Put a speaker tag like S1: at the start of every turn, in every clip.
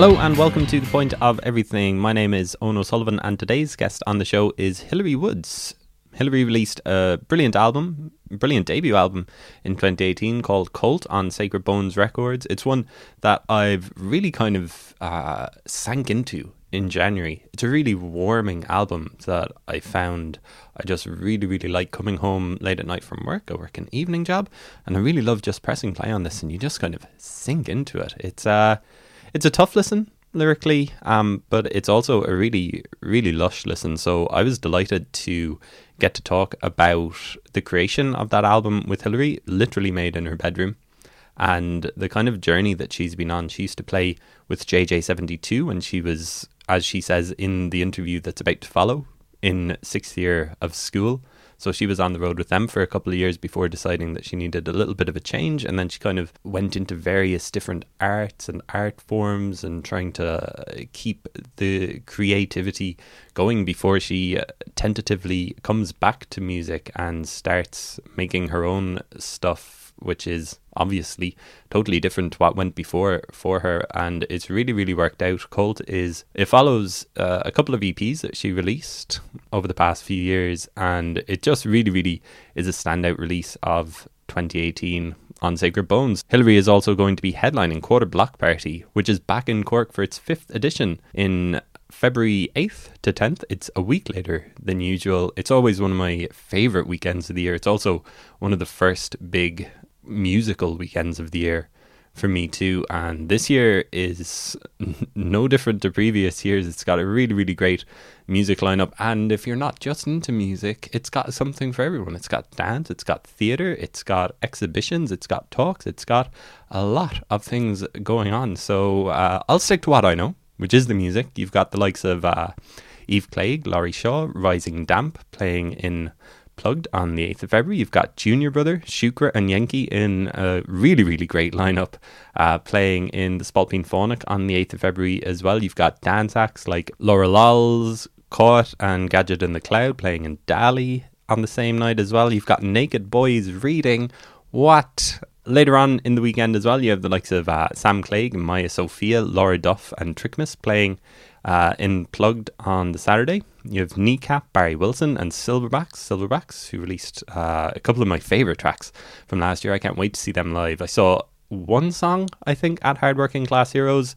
S1: Hello and welcome to The Point of Everything. My name is Eoghan O'Sullivan and today's guest on the show is Hilary Woods. Hilary released a brilliant album, brilliant debut album in 2018 called Colt on Sacred Bones Records. It's one that I've really kind of uh, sank into in January. It's a really warming album that I found I just really, really like coming home late at night from work. I work an evening job and I really love just pressing play on this and you just kind of sink into it. It's uh it's a tough listen lyrically, um, but it's also a really, really lush listen. So I was delighted to get to talk about the creation of that album with Hilary, literally made in her bedroom, and the kind of journey that she's been on. She used to play with JJ72 when she was, as she says in the interview that's about to follow, in sixth year of school. So she was on the road with them for a couple of years before deciding that she needed a little bit of a change. And then she kind of went into various different arts and art forms and trying to keep the creativity going before she uh, tentatively comes back to music and starts making her own stuff which is obviously totally different to what went before for her, and it's really, really worked out. Colt is it follows uh, a couple of EPs that she released over the past few years, and it just really, really is a standout release of 2018 on Sacred Bones. Hilary is also going to be headlining Quarter Block Party, which is back in Cork for its fifth edition in February 8th to 10th. It's a week later than usual. It's always one of my favourite weekends of the year. It's also one of the first big musical weekends of the year for me too. And this year is no different to previous years. It's got a really, really great music lineup. And if you're not just into music, it's got something for everyone. It's got dance, it's got theatre, it's got exhibitions, it's got talks, it's got a lot of things going on. So uh, I'll stick to what I know, which is the music. You've got the likes of uh, Eve Clegg, Laurie Shaw, Rising Damp playing in plugged on the 8th of February. You've got Junior Brother, Shukra, and Yankee in a really, really great lineup uh, playing in the Spalpeen Fánach on the 8th of February as well. You've got dance acts like Laura Lals, Caught, and Gadget in the Cloud playing in Dali on the same night as well. You've got Naked Boys reading. What? Later on in the weekend as well, you have the likes of uh, Sam Clegg, Maya Sophia, Laura Duff, and Trickmas playing uh, in Plugged on the Saturday, you have Kneecap, Barry Wilson, and Silverbacks. Silverbacks, who released uh, a couple of my favourite tracks from last year. I can't wait to see them live. I saw one song, I think, at Hardworking Class Heroes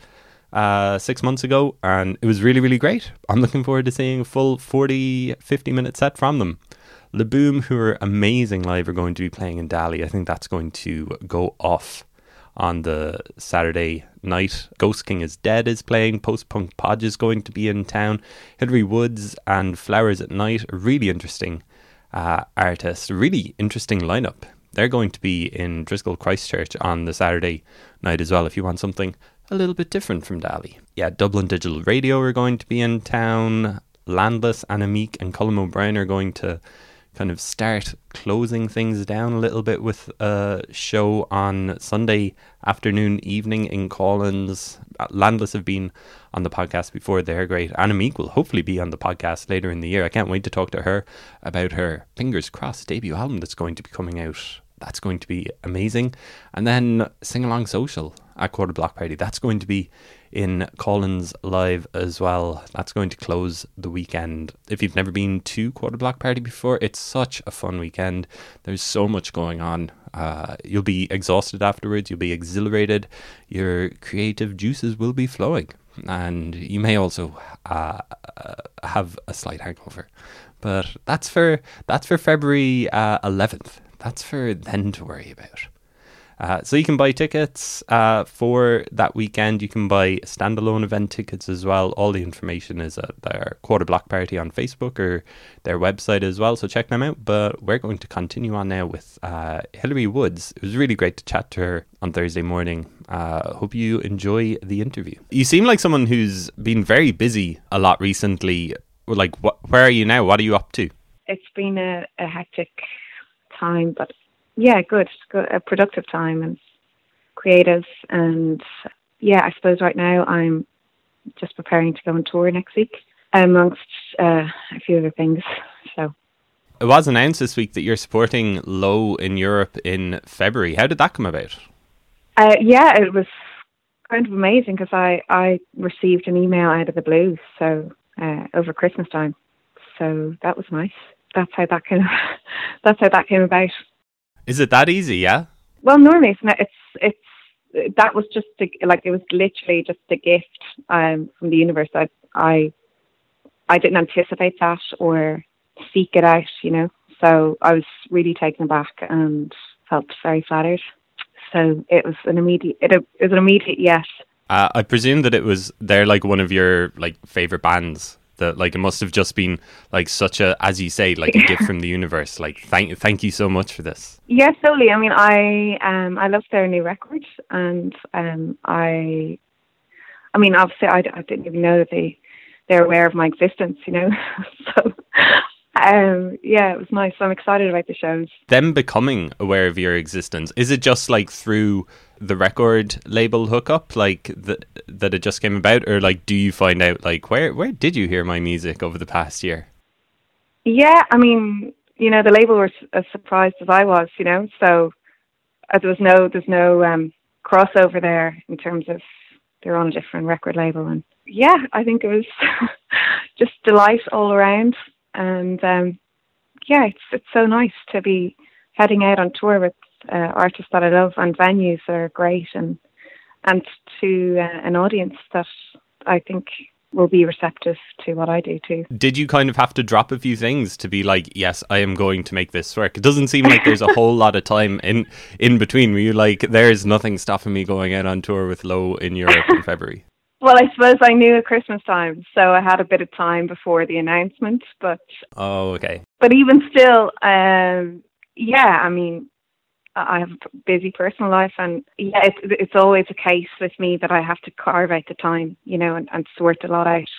S1: uh, six months ago, and it was really, really great. I'm looking forward to seeing a full 40, 50 minute set from them. Le Boom, who are amazing live, are going to be playing in Dali. I think that's going to go off on the Saturday night. Ghost King is Dead is playing. Post Punk Podge is going to be in town. Hilary Woods and Flowers at Night, really interesting uh, artist, really interesting lineup. They're going to be in Triskel Christchurch on the Saturday night as well if you want something a little bit different from Dali. Yeah, Dublin Digital Radio are going to be in town. Landless, Anna Mieke, and Colm O'Brien are going to kind of start closing things down a little bit with a show on Sunday afternoon, evening in Collins. Uh, Landless have been on the podcast before. They're great. Anna Mieke will hopefully be on the podcast later in the year. I can't wait to talk to her about her fingers crossed debut album that's going to be coming out. That's going to be amazing. And then Sing Along Social at Quarter Block Party. That's going to be in Collins Live as well. That's going to close the weekend. If you've never been to Quarter Block Party before, it's such a fun weekend. There's so much going on. Uh, you'll be exhausted afterwards, you'll be exhilarated, your creative juices will be flowing, and you may also uh, have a slight hangover. But that's for that's for February uh, 11th. That's for then to worry about. Uh, so you can buy tickets uh, for that weekend. You can buy standalone event tickets as well. All the information is at their Quarter Block Party on Facebook or their website as well. So check them out. But we're going to continue on now with uh, Hilary Woods. It was really great to chat to her on Thursday morning. Uh, hope you enjoy the interview. You seem like someone who's been very busy a lot recently. Like, wh- where are you now? What are you up to?
S2: It's been a, a hectic time, but yeah, good, good, a productive time and creative. And yeah, I suppose right now I'm just preparing to go on tour next week, amongst uh, a few other things. So
S1: it was announced this week that you're supporting Low in Europe in February. How did that come about?
S2: Uh, yeah, it was. kind of amazing because I I received an email out of the blue, so uh, over Christmas time, so that was nice. That's how that came. that's how that came about.
S1: Is it that easy? Yeah.
S2: Well, normally it's not, it's it's that was just a, like it was literally just a gift um, from the universe. I I I didn't anticipate that or seek it out, you know. So I was really taken aback and felt very flattered. So it was an immediate it, it was an immediate yes.
S1: Uh, I presume that it was they're like one of your like favorite bands. That like it must have just been like such a as you say like a gift from the universe. Like thank thank you so much for this.
S2: Yeah, totally. I mean, I um I love their new record, and um I, I mean, obviously I, I didn't even know that they they're aware of my existence, you know. so um, yeah, it was nice. I'm excited about the shows.
S1: Them becoming aware of your existence is it just like through the record label hookup, like that that it just came about, or like do you find out like where where did you hear my music over the past year?
S2: Yeah, I mean, you know, the label were as surprised as I was, you know. So uh, there was no there's no um, crossover there in terms of they're on a different record label, and yeah, I think it was just delight all around and um, yeah, it's it's so nice to be heading out on tour with uh, artists that I love and venues that are great, and and to uh, an audience that I think will be receptive to what I do too.
S1: Did you kind of have to drop a few things to be like, yes, I am going to make this work? It doesn't seem like there's a whole lot of time in in between. Were you like, there's nothing stopping me going out on tour with Low in Europe in February?
S2: Well, I suppose I knew at Christmas time, so I had a bit of time before the announcement. But
S1: oh, okay.
S2: But even still, um, yeah, I mean, I have a busy personal life, and yeah, it's it's always a case with me that I have to carve out the time, you know, and, and sort a lot out.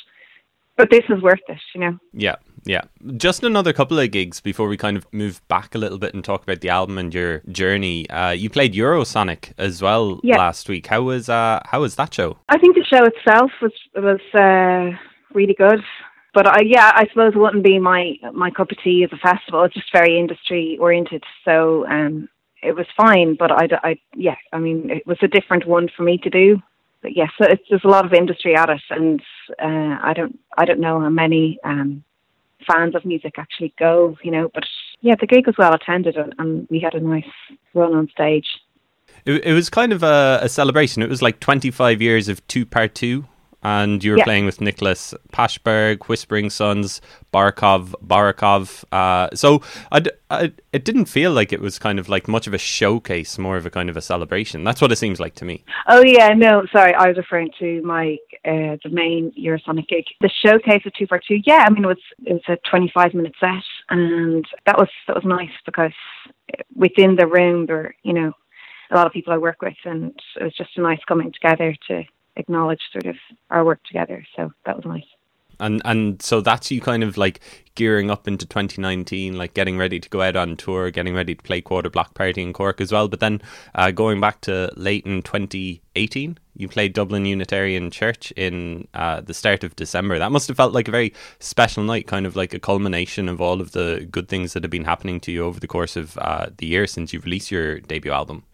S2: But this is worth it, you know.
S1: Yeah, yeah. Just another couple of gigs before we kind of move back a little bit and talk about the album and your journey. Uh, you played Eurosonic as well yeah. last week. How was uh, how was that show?
S2: I think the show itself was was uh, really good. But I, yeah, I suppose it wouldn't be my my cup of tea as a festival. It's just very industry oriented, so um, it was fine. But I, I, yeah, I mean, it was a different one for me to do. But yes, yeah, so there's a lot of industry at it, and uh, I don't I don't know how many um, fans of music actually go, you know. But yeah, the gig was well attended, and, and we had a nice run on stage.
S1: It, it was kind of a, a, celebration. It was like 25 years of two part two and you were yeah. playing with Nicholas Paschburg, Whispering Sons, Barakov, Barakov. Uh, so I, I, it didn't feel like it was kind of like much of a showcase, more of a kind of a celebration. That's what it seems like to me.
S2: Oh yeah, no, sorry, I was referring to my uh, the main Eurosonic gig, the showcase of two. Yeah, I mean it was it was a twenty five minute set, and that was that was nice because within the room there, were, you know, a lot of people I work with, and it was just a nice coming together to acknowledge sort of our work together. So that was nice.
S1: And and so that's you kind of like gearing up into 2019, like getting ready to go out on tour, getting ready to play Quarter Block Party in Cork as well. But then uh, going back to late in 2018, you played Dublin Unitarian Church in uh, the start of December. That must have felt like a very special night, kind of like a culmination of all of the good things that have been happening to you over the course of uh, the year since you've released your debut album.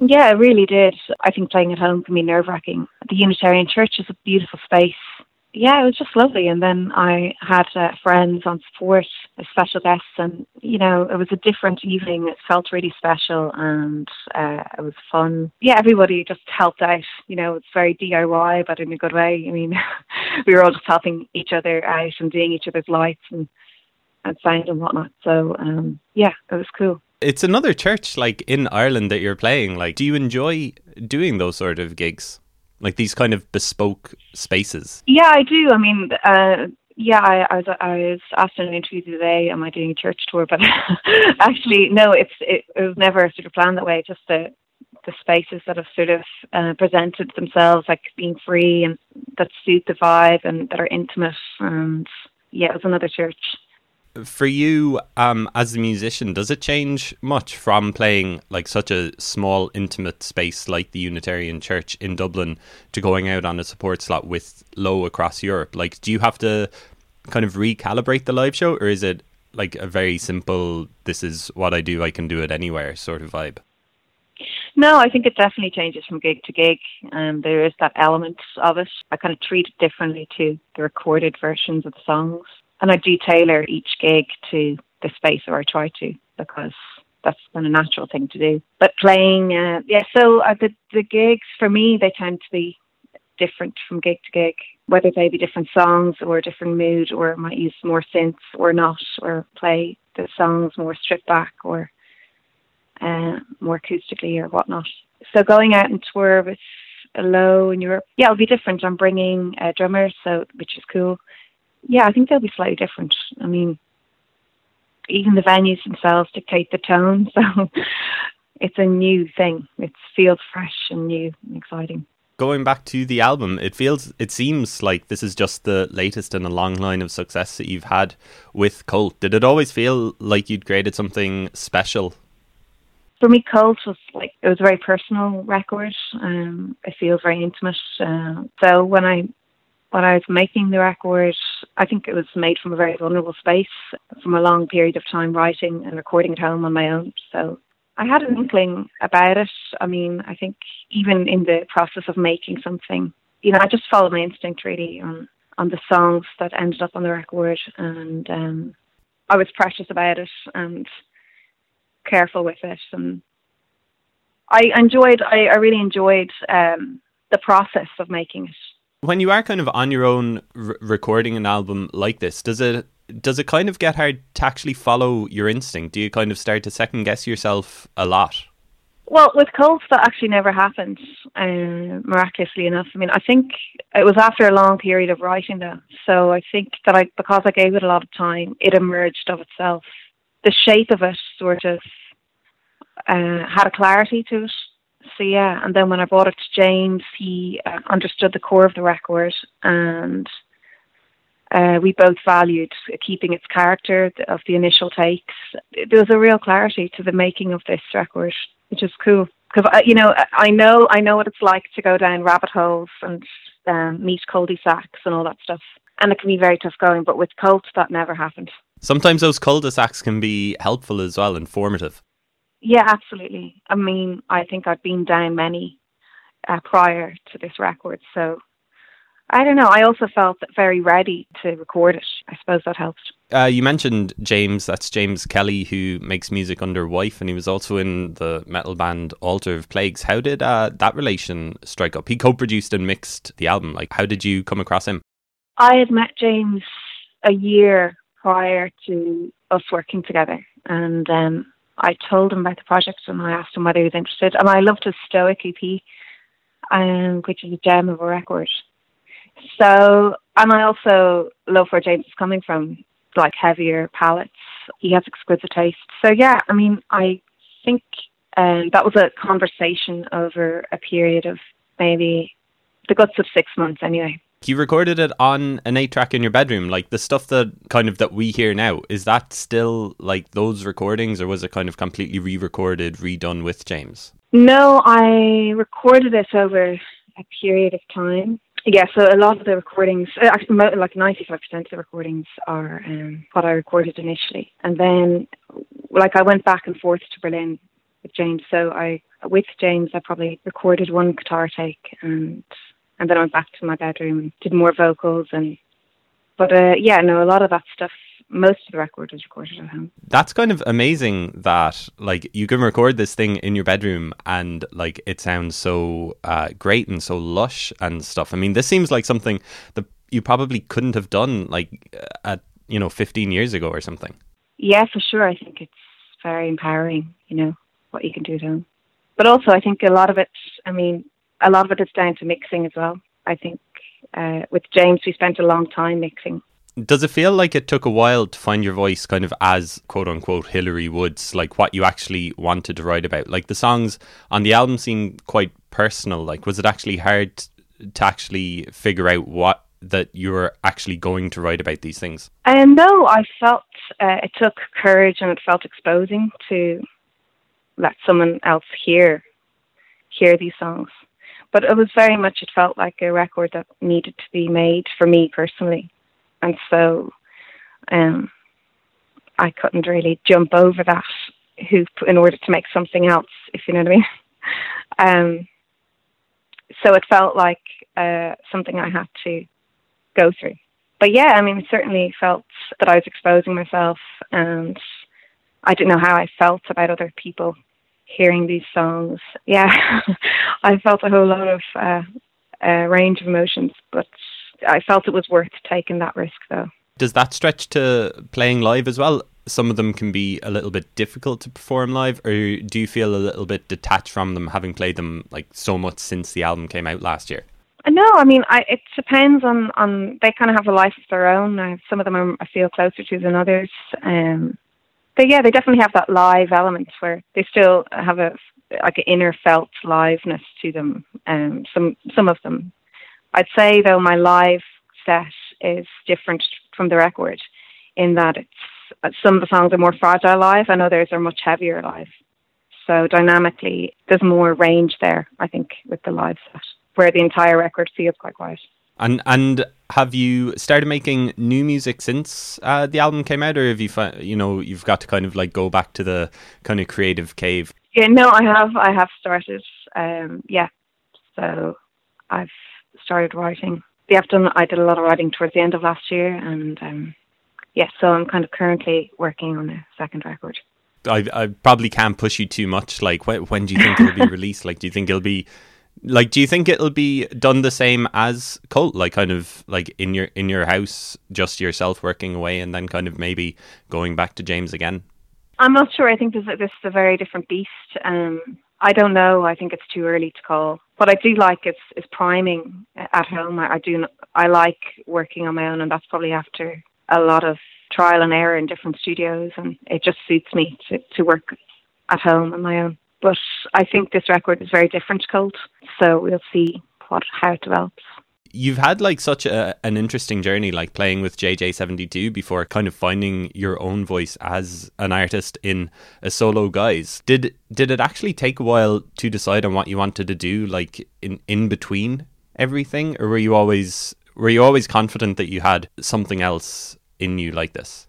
S2: Yeah, it really did. I think playing at home can be nerve wracking. The Unitarian Church is a beautiful space. Yeah, it was just lovely. And then I had uh, friends on support, special guests, and you know, it was a different evening. It felt really special, and uh, it was fun. Yeah, everybody just helped out. You know, it's very DIY, but in a good way. I mean, we were all just helping each other out and doing each other's lights and and sound and whatnot. So um, yeah, it was cool
S1: it's another church like in Ireland that you're playing. Like, do you enjoy doing those sort of gigs, like these kind of bespoke spaces?
S2: Yeah, I do. I mean, uh, yeah, I, I, was I was asked in an interview today, am I doing a church tour? But actually, no, it's it, it, was never sort of planned that way. Just the the spaces that have sort of uh, presented themselves, like being free and that suit the vibe and that are intimate. And yeah, it was another church
S1: for you um, as a musician, does it change much from playing like such a small, intimate space like the Unitarian Church in Dublin to going out on a support slot with Low across Europe? Like, do you have to kind of recalibrate the live show, or is it like a very simple "this is what I do, I can do it anywhere" sort of vibe?
S2: No, I think it definitely changes from gig to gig. Um, there is that element of it. I kind of treat it differently to the recorded versions of the songs. And I do tailor each gig to the space, or I try to, because that's been a natural thing to do. But playing, uh, yeah, so uh, the, the gigs for me, they tend to be different from gig to gig, whether they be different songs or a different mood, or I might use more synths or not, or play the songs more stripped back or uh, more acoustically or whatnot. So going out and tour with low in Europe, yeah, it'll be different. I'm bringing a drummer, so which is cool. Yeah, I think they'll be slightly different. I mean, even the venues themselves dictate the tone, so it's a new thing. It feels fresh and new and exciting
S1: going back to the album, it feels, it seems like this is just the latest in a long line of success that you've had with Colt. Did it always feel like you'd created something special?
S2: For me, Colt was like it was a very personal record. Um, it feels very intimate. Uh, so when I when I was making the record, I think it was made from a very vulnerable space, from a long period of time writing and recording at home on my own. So I had an inkling about it. I mean, I think even in the process of making something, you know, I just followed my instinct really on on the songs that ended up on the record, and um, I was precious about it and careful with it, and I enjoyed. I, I really enjoyed um, the process of making it.
S1: When you are kind of on your own r- recording an album like this, does it does it kind of get hard to actually follow your instinct? Do you kind of start to second guess yourself a lot?
S2: Well, with Colt, that actually never happened, uh, miraculously enough. I mean, I think it was after a long period of writing that. So I think that I, because I gave it a lot of time, it emerged of itself. The shape of it sort of uh, had a clarity to it. So yeah, and then when I brought it to James, he uh, understood the core of the record and uh, we both valued keeping its character of the initial takes. There was a real clarity to the making of this record, which is cool. Because you know, I know, I know what it's like to go down rabbit holes and um, meet cul-de-sacs and all that stuff, and it can be very tough going. But with Colt, that never happened.
S1: Sometimes those cul-de-sacs can be helpful as well, informative.
S2: Yeah, absolutely. I mean, I think I'd been down many uh, prior to this record, so I don't know. I also felt very ready to record it. I suppose that helped.
S1: Uh, you mentioned James. That's James Kelly, who makes music under Wife, and he was also in the metal band Altar of Plagues. How did uh, that relation strike up? He co-produced and mixed the album. Like, how did you come across him?
S2: I had met James a year prior to us working together, and um, I told him about the project, and I asked him whether he was interested. And I loved his Stoic EP, um, which is a gem of a record so, and I also love where James is coming from, like heavier palettes. He has exquisite taste. So, yeah, I mean, I think um, that was a conversation over a period of maybe the guts of six months, anyway.
S1: You recorded it on an eight track in your bedroom, like the stuff that kind of that we hear now. Is that still like those recordings, or was it kind of completely re-recorded, redone with James?
S2: No, I recorded it over a period of time yeah, so a lot of the recordings, uh, actually, like 95% of the recordings are um, what I recorded initially. And then, like, I went back and forth to Berlin with James. So I, with James, I probably recorded one guitar take and and then I went back to my bedroom and did more vocals and, but uh, yeah, no, a lot of that stuff most of the record was recorded at home.
S1: That's kind of amazing that like you can record this thing in your bedroom and like it sounds so uh, great and so lush and stuff. I mean, this seems like something that you probably couldn't have done like at you know 15 years ago or something.
S2: Yeah, for sure. I think it's very empowering. You know what you can do at home, but also I think a lot of it. I mean, a lot of it is down to mixing as well. I think uh, with James, we spent a long time mixing
S1: does it feel like it took a while to find your voice kind of as quote unquote Hilary Woods, like what you actually wanted to write about? Like the songs on the album seem quite personal. Like, was it actually hard to actually figure out what that you were actually going to write about these things?
S2: Um, no, I felt uh, it took courage and it felt exposing to let someone else hear hear these songs. But it was very much it felt like a record that needed to be made for me personally and so um, I couldn't really jump over that hoop in order to make something else, if you know what I mean. um, so it felt like uh, something I had to go through. But yeah, I mean, it certainly felt that I was exposing myself, and I didn't know how I felt about other people hearing these songs. Yeah, I felt a whole lot of uh, uh, range of emotions, but I felt it was worth taking that risk, though.
S1: Does that stretch to playing live as well? Some of them can be a little bit difficult to perform live, or do you feel a little bit detached from them, having played them like so much since the album came out last year?
S2: No, I mean, I, it depends on on. They kind of have a life of their own. I, some of them I feel closer to than others. Um, but yeah, they definitely have that live element where they still have a like an inner felt liveness to them. Um, some some of them, I'd say though, my live set is different from the record in that it's some of the songs are more fragile live and others are much heavier live. So dynamically, there's more range there, I think, with the live set, where the entire record feels quite quiet.
S1: And and have you started making new music since uh, the album came out, or have you you know you've got to kind of like go back to the kind of creative cave?
S2: Yeah, no, I have I have started. Um, yeah, so I've started writing. Yeah, I've done. I did a lot of writing towards the end of last year, and um, yeah, so I'm kind of currently working on a second record.
S1: I I probably can't push you too much. Like when when do you think it'll be released? Like, do you think it'll be like do you think it'll be done the same as Colt? Like kind of like in your in your house just yourself working away and then kind of maybe going back to james again?
S2: I'm not sure. I think this, this is a very different beast. Um i don't know. I think it's too early to call. What i do like is is priming at home. I, I do i like working on my own and that's probably after a lot of trial and error in different studios and it just suits me to, to work at home on my own but I think this record is very different Colt, so we'll see what how it develops.
S1: You've had like such a, an interesting journey, like playing with JJ72 before kind of finding your own voice as an artist in a solo guise. Did did it actually take a while to decide on what you wanted to do, like in in between everything, or were you always were you always confident that you had something else in you like this?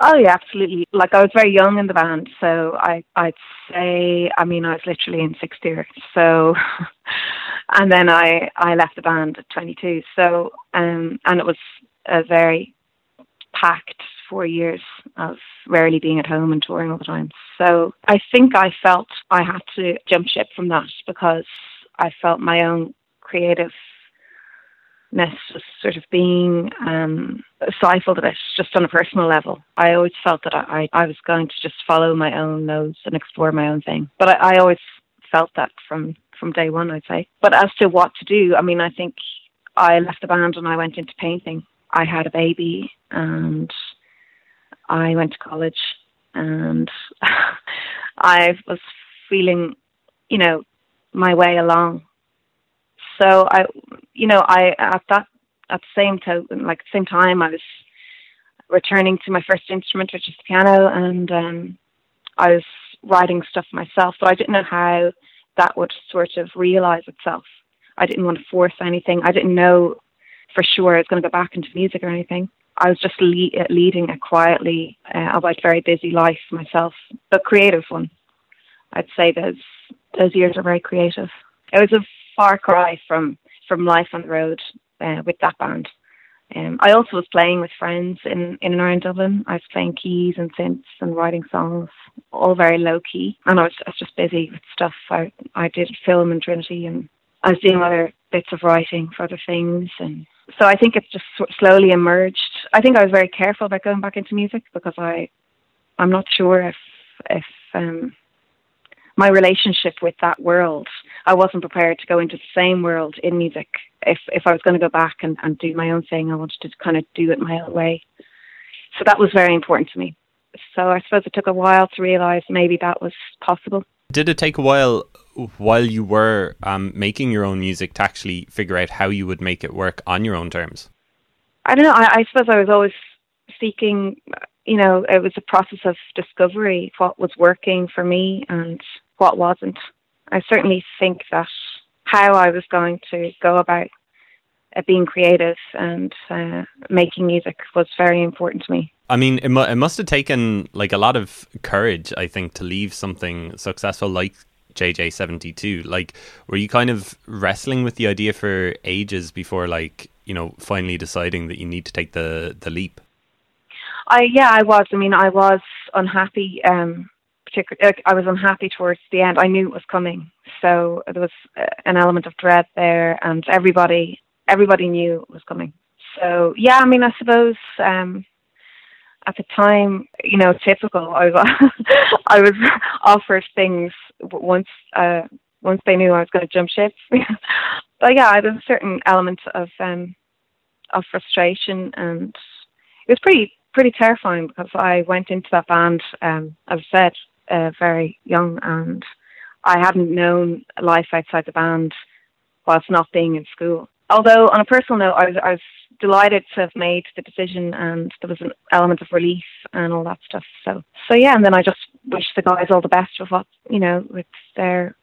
S2: Oh yeah, absolutely. Like I was very young in the band, so I I'd say I mean I was literally in sixth year. So and then I I left the band at 22. So um and it was a very packed four years of rarely being at home and touring all the time. So I think I felt I had to jump ship from that because I felt my own creative was sort of being um, stifled a bit, just on a personal level. I always felt that I, I was going to just follow my own nose and explore my own thing. But I, I always felt that from, from day one, I'd say. But as to what to do, I mean, I think I left the band and I went into painting. I had a baby and I went to college and I was feeling, you know, my way along so I, you know, I at that at the same token, like same time, I was returning to my first instrument, which is the piano, and um, I was writing stuff myself, but I didn't know how that would sort of realize itself. I didn't want to force anything. I didn't know for sure I was going to go back into music or anything. I was just le- leading a quietly, uh, albeit very busy life myself, but creative one. I'd say those those years are very creative. It was a far cry from from life on the road uh, with that band. Um, I also was playing with friends in, in and around Dublin. I was playing keys and synths and writing songs, all very low key. And I was, I was just busy with stuff. I, I did film in Trinity and I was doing other bits of writing for other things. And so I think it's just slowly emerged. I think I was very careful about going back into music because I, I'm not sure if, if, um, my relationship with that world. I wasn't prepared to go into the same world in music. If if I was going to go back and, and do my own thing, I wanted to kind of do it my own way. So that was very important to me. So I suppose it took a while to realize maybe that was possible.
S1: Did it take a while while you were um, making your own music to actually figure out how you would make it work on your own terms?
S2: I don't know. I, I suppose I was always seeking you know, it was a process of discovery what was working for me and what wasn't. I certainly think that how I was going to go about uh, being creative and uh, making music was very important to me.
S1: I mean, it, mu- it must have taken like a lot of courage, I think, to leave something successful like JJ72. Like, were you kind of wrestling with the idea for ages before, like, you know, finally deciding that you need to take the the leap?
S2: I yeah, I was. I mean, I was unhappy. Um, particularly, I was unhappy towards the end. I knew it was coming, so there was uh, an element of dread there, and everybody everybody knew it was coming. So yeah, I mean, I suppose um, at the time, you know, typical. I was I was offered things once uh, once they knew I was going to jump ship. but yeah, there's a certain element of um, of frustration, and it was pretty pretty terrifying because I went into that band, um, as I said, uh, very young, and I hadn't known life outside the band whilst not being in school. Although, on a personal note, I was, I was delighted to have made the decision, and there was an element of relief and all that stuff. So, so yeah, and then I just wish the guys all the best with what you know with their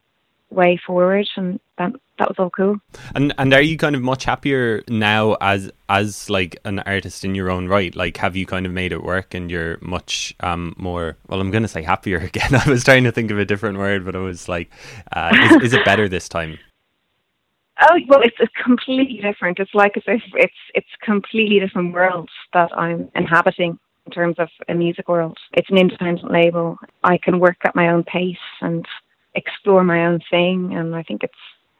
S2: way forward, and that that was all cool.
S1: And and are you kind of much happier now as as like an artist in your own right? Like, have you kind of made it work, and you're much um more? Well, I'm going to say happier again. I was trying to think of a different word, but I was like, uh, is, is it better this time?
S2: Oh well, it's a completely different. It's like as if it's it's completely different world that I'm inhabiting in terms of a music world. It's an independent label. I can work at my own pace and explore my own thing, and I think it's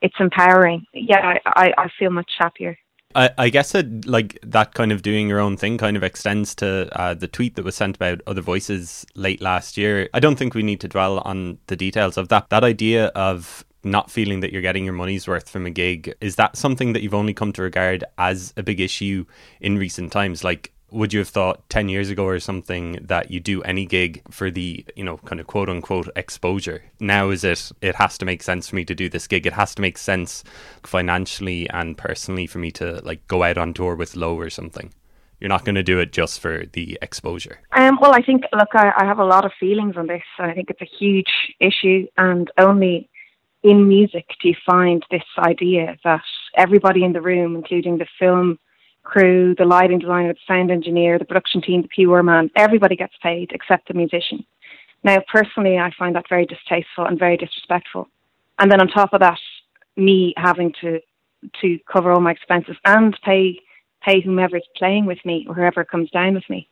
S2: it's empowering. Yeah, I, I feel much happier.
S1: I, I guess it, like that kind of doing your own thing kind of extends to uh, the tweet that was sent about other voices late last year. I don't think we need to dwell on the details of that. That idea of not feeling that you're getting your money's worth from a gig is that something that you've only come to regard as a big issue in recent times like would you have thought 10 years ago or something that you do any gig for the you know kind of quote unquote exposure? Now is it it has to make sense for me to do this gig. It has to make sense financially and personally for me to like go out on tour with low or something. You're not going to do it just for the exposure.
S2: Um, well i think look I, I have a lot of feelings on this. I think it's a huge issue and only in music do you find this idea that everybody in the room, including the film crew, the lighting designer, the sound engineer, the production team, the PR man, everybody gets paid except the musician. Now, personally, I find that very distasteful and very disrespectful. And then on top of that, me having to to cover all my expenses and pay pay whomever is playing with me or whoever comes down with me.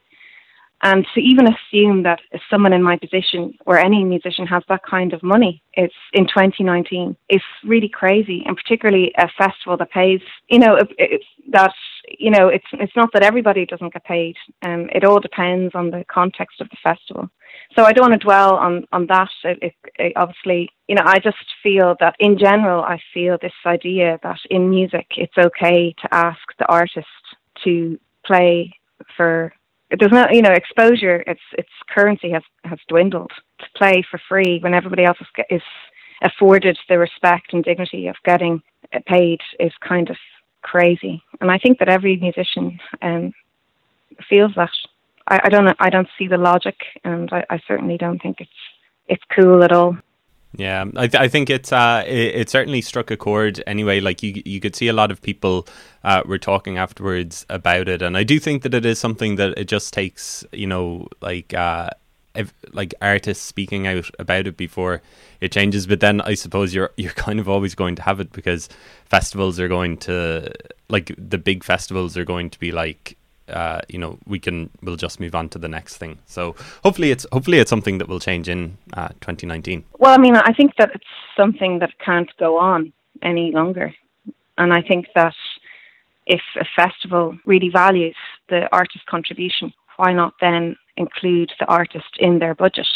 S2: And to even assume that someone in my position or any musician has that kind of money, it's in 2019, is really crazy. And particularly a festival that pays, you know, it, that, you know, it's, it's not that everybody doesn't get paid. Um, it all depends on the context of the festival. So I don't want to dwell on, on that. It, it obviously, you know, I just feel that in general, I feel this idea that in music, it's okay to ask the artist to play for there's no you know exposure. Its its currency has has dwindled. To play for free when everybody else is, is afforded the respect and dignity of getting paid is kind of crazy. And i think that every musician um feels that. I, I don't i don't see the logic and I, I certainly don't think it's it's cool at all
S1: yeah, I, th- I think it's uh, it, it, certainly struck a chord anyway. Like you, you could see a lot of people uh, were talking afterwards about it, and I do think that it is something that it just takes, you know, like uh, if, like artists speaking out about it before it changes. But then I suppose you're you're kind of always going to have it because festivals are going to like the big festivals are going to be like uh, you know we can we'll just move on to the next thing. So hopefully it's hopefully it's something that will change in uh, 2019.
S2: Well, I mean, I think that it's something that can't go on any longer, and I think that if a festival really values the artist's contribution, why not then include the artist in their budget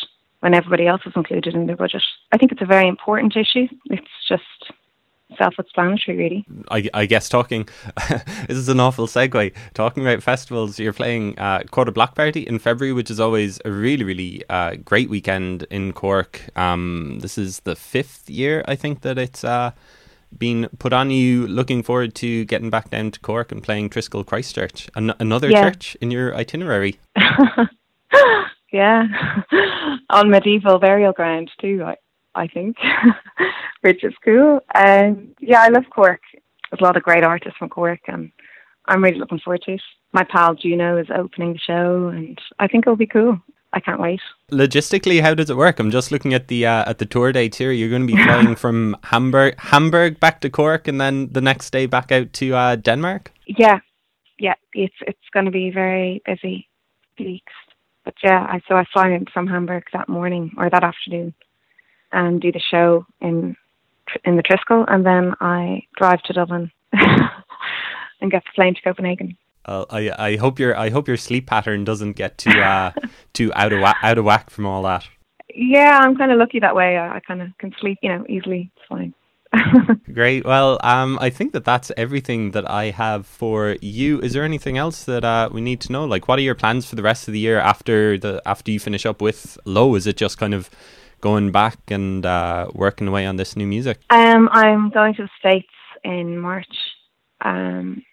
S2: when everybody else is included in their budget? I think it's a very important issue. It's just self-explanatory, really.
S1: I, I guess talking. this is an awful segue. Talking about festivals, you're playing uh, Quarter Block Party in February, which is always a really, really uh, great weekend in Cork. Um, this is the fifth year, I think, that it's uh, been put on. You looking forward to getting back down to Cork and playing Triskel Christchurch, An- another yeah. church in your itinerary.
S2: yeah, on medieval burial ground too. I, I think, which is cool. And yeah, I love Cork. There's a lot of great artists from Cork, and I'm really looking forward to it. My pal Juno is opening the show, and I think it'll be cool. I can't wait.
S1: Logistically, how does it work? I'm just looking at the uh, at the tour dates here. You're going to be flying from Hamburg Hamburg back to Cork, and then the next day back out to uh, Denmark.
S2: Yeah, yeah, it's it's going to be very busy weeks. But yeah, I so I fly in from Hamburg that morning or that afternoon, and do the show in in the Triskel, and then I drive to Dublin and get the plane to Copenhagen.
S1: Uh, I I hope your I hope your sleep pattern doesn't get too uh, too out of whack, out of whack from all that.
S2: Yeah, I'm kind of lucky that way. I, I kind of can sleep, you know, easily. It's fine.
S1: Great. Well, um, I think that that's everything that I have for you. Is there anything else that uh, we need to know? Like, what are your plans for the rest of the year after the after you finish up with Low? Is it just kind of going back and uh, working away on this new music?
S2: Um, I'm going to the States in March. Um,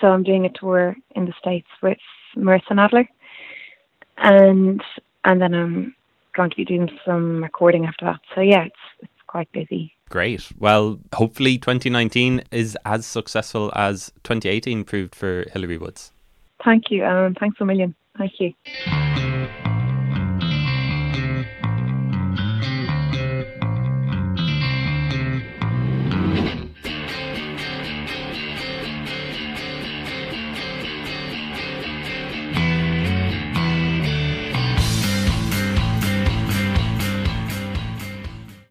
S2: so I'm doing a tour in the States with Marissa Nadler. And and then I'm going to be doing some recording after that. So yeah, it's it's quite busy.
S1: Great. Well, hopefully 2019 is as successful as 2018 proved for Hilary Woods.
S2: Thank you, um, thanks a million. Thank you.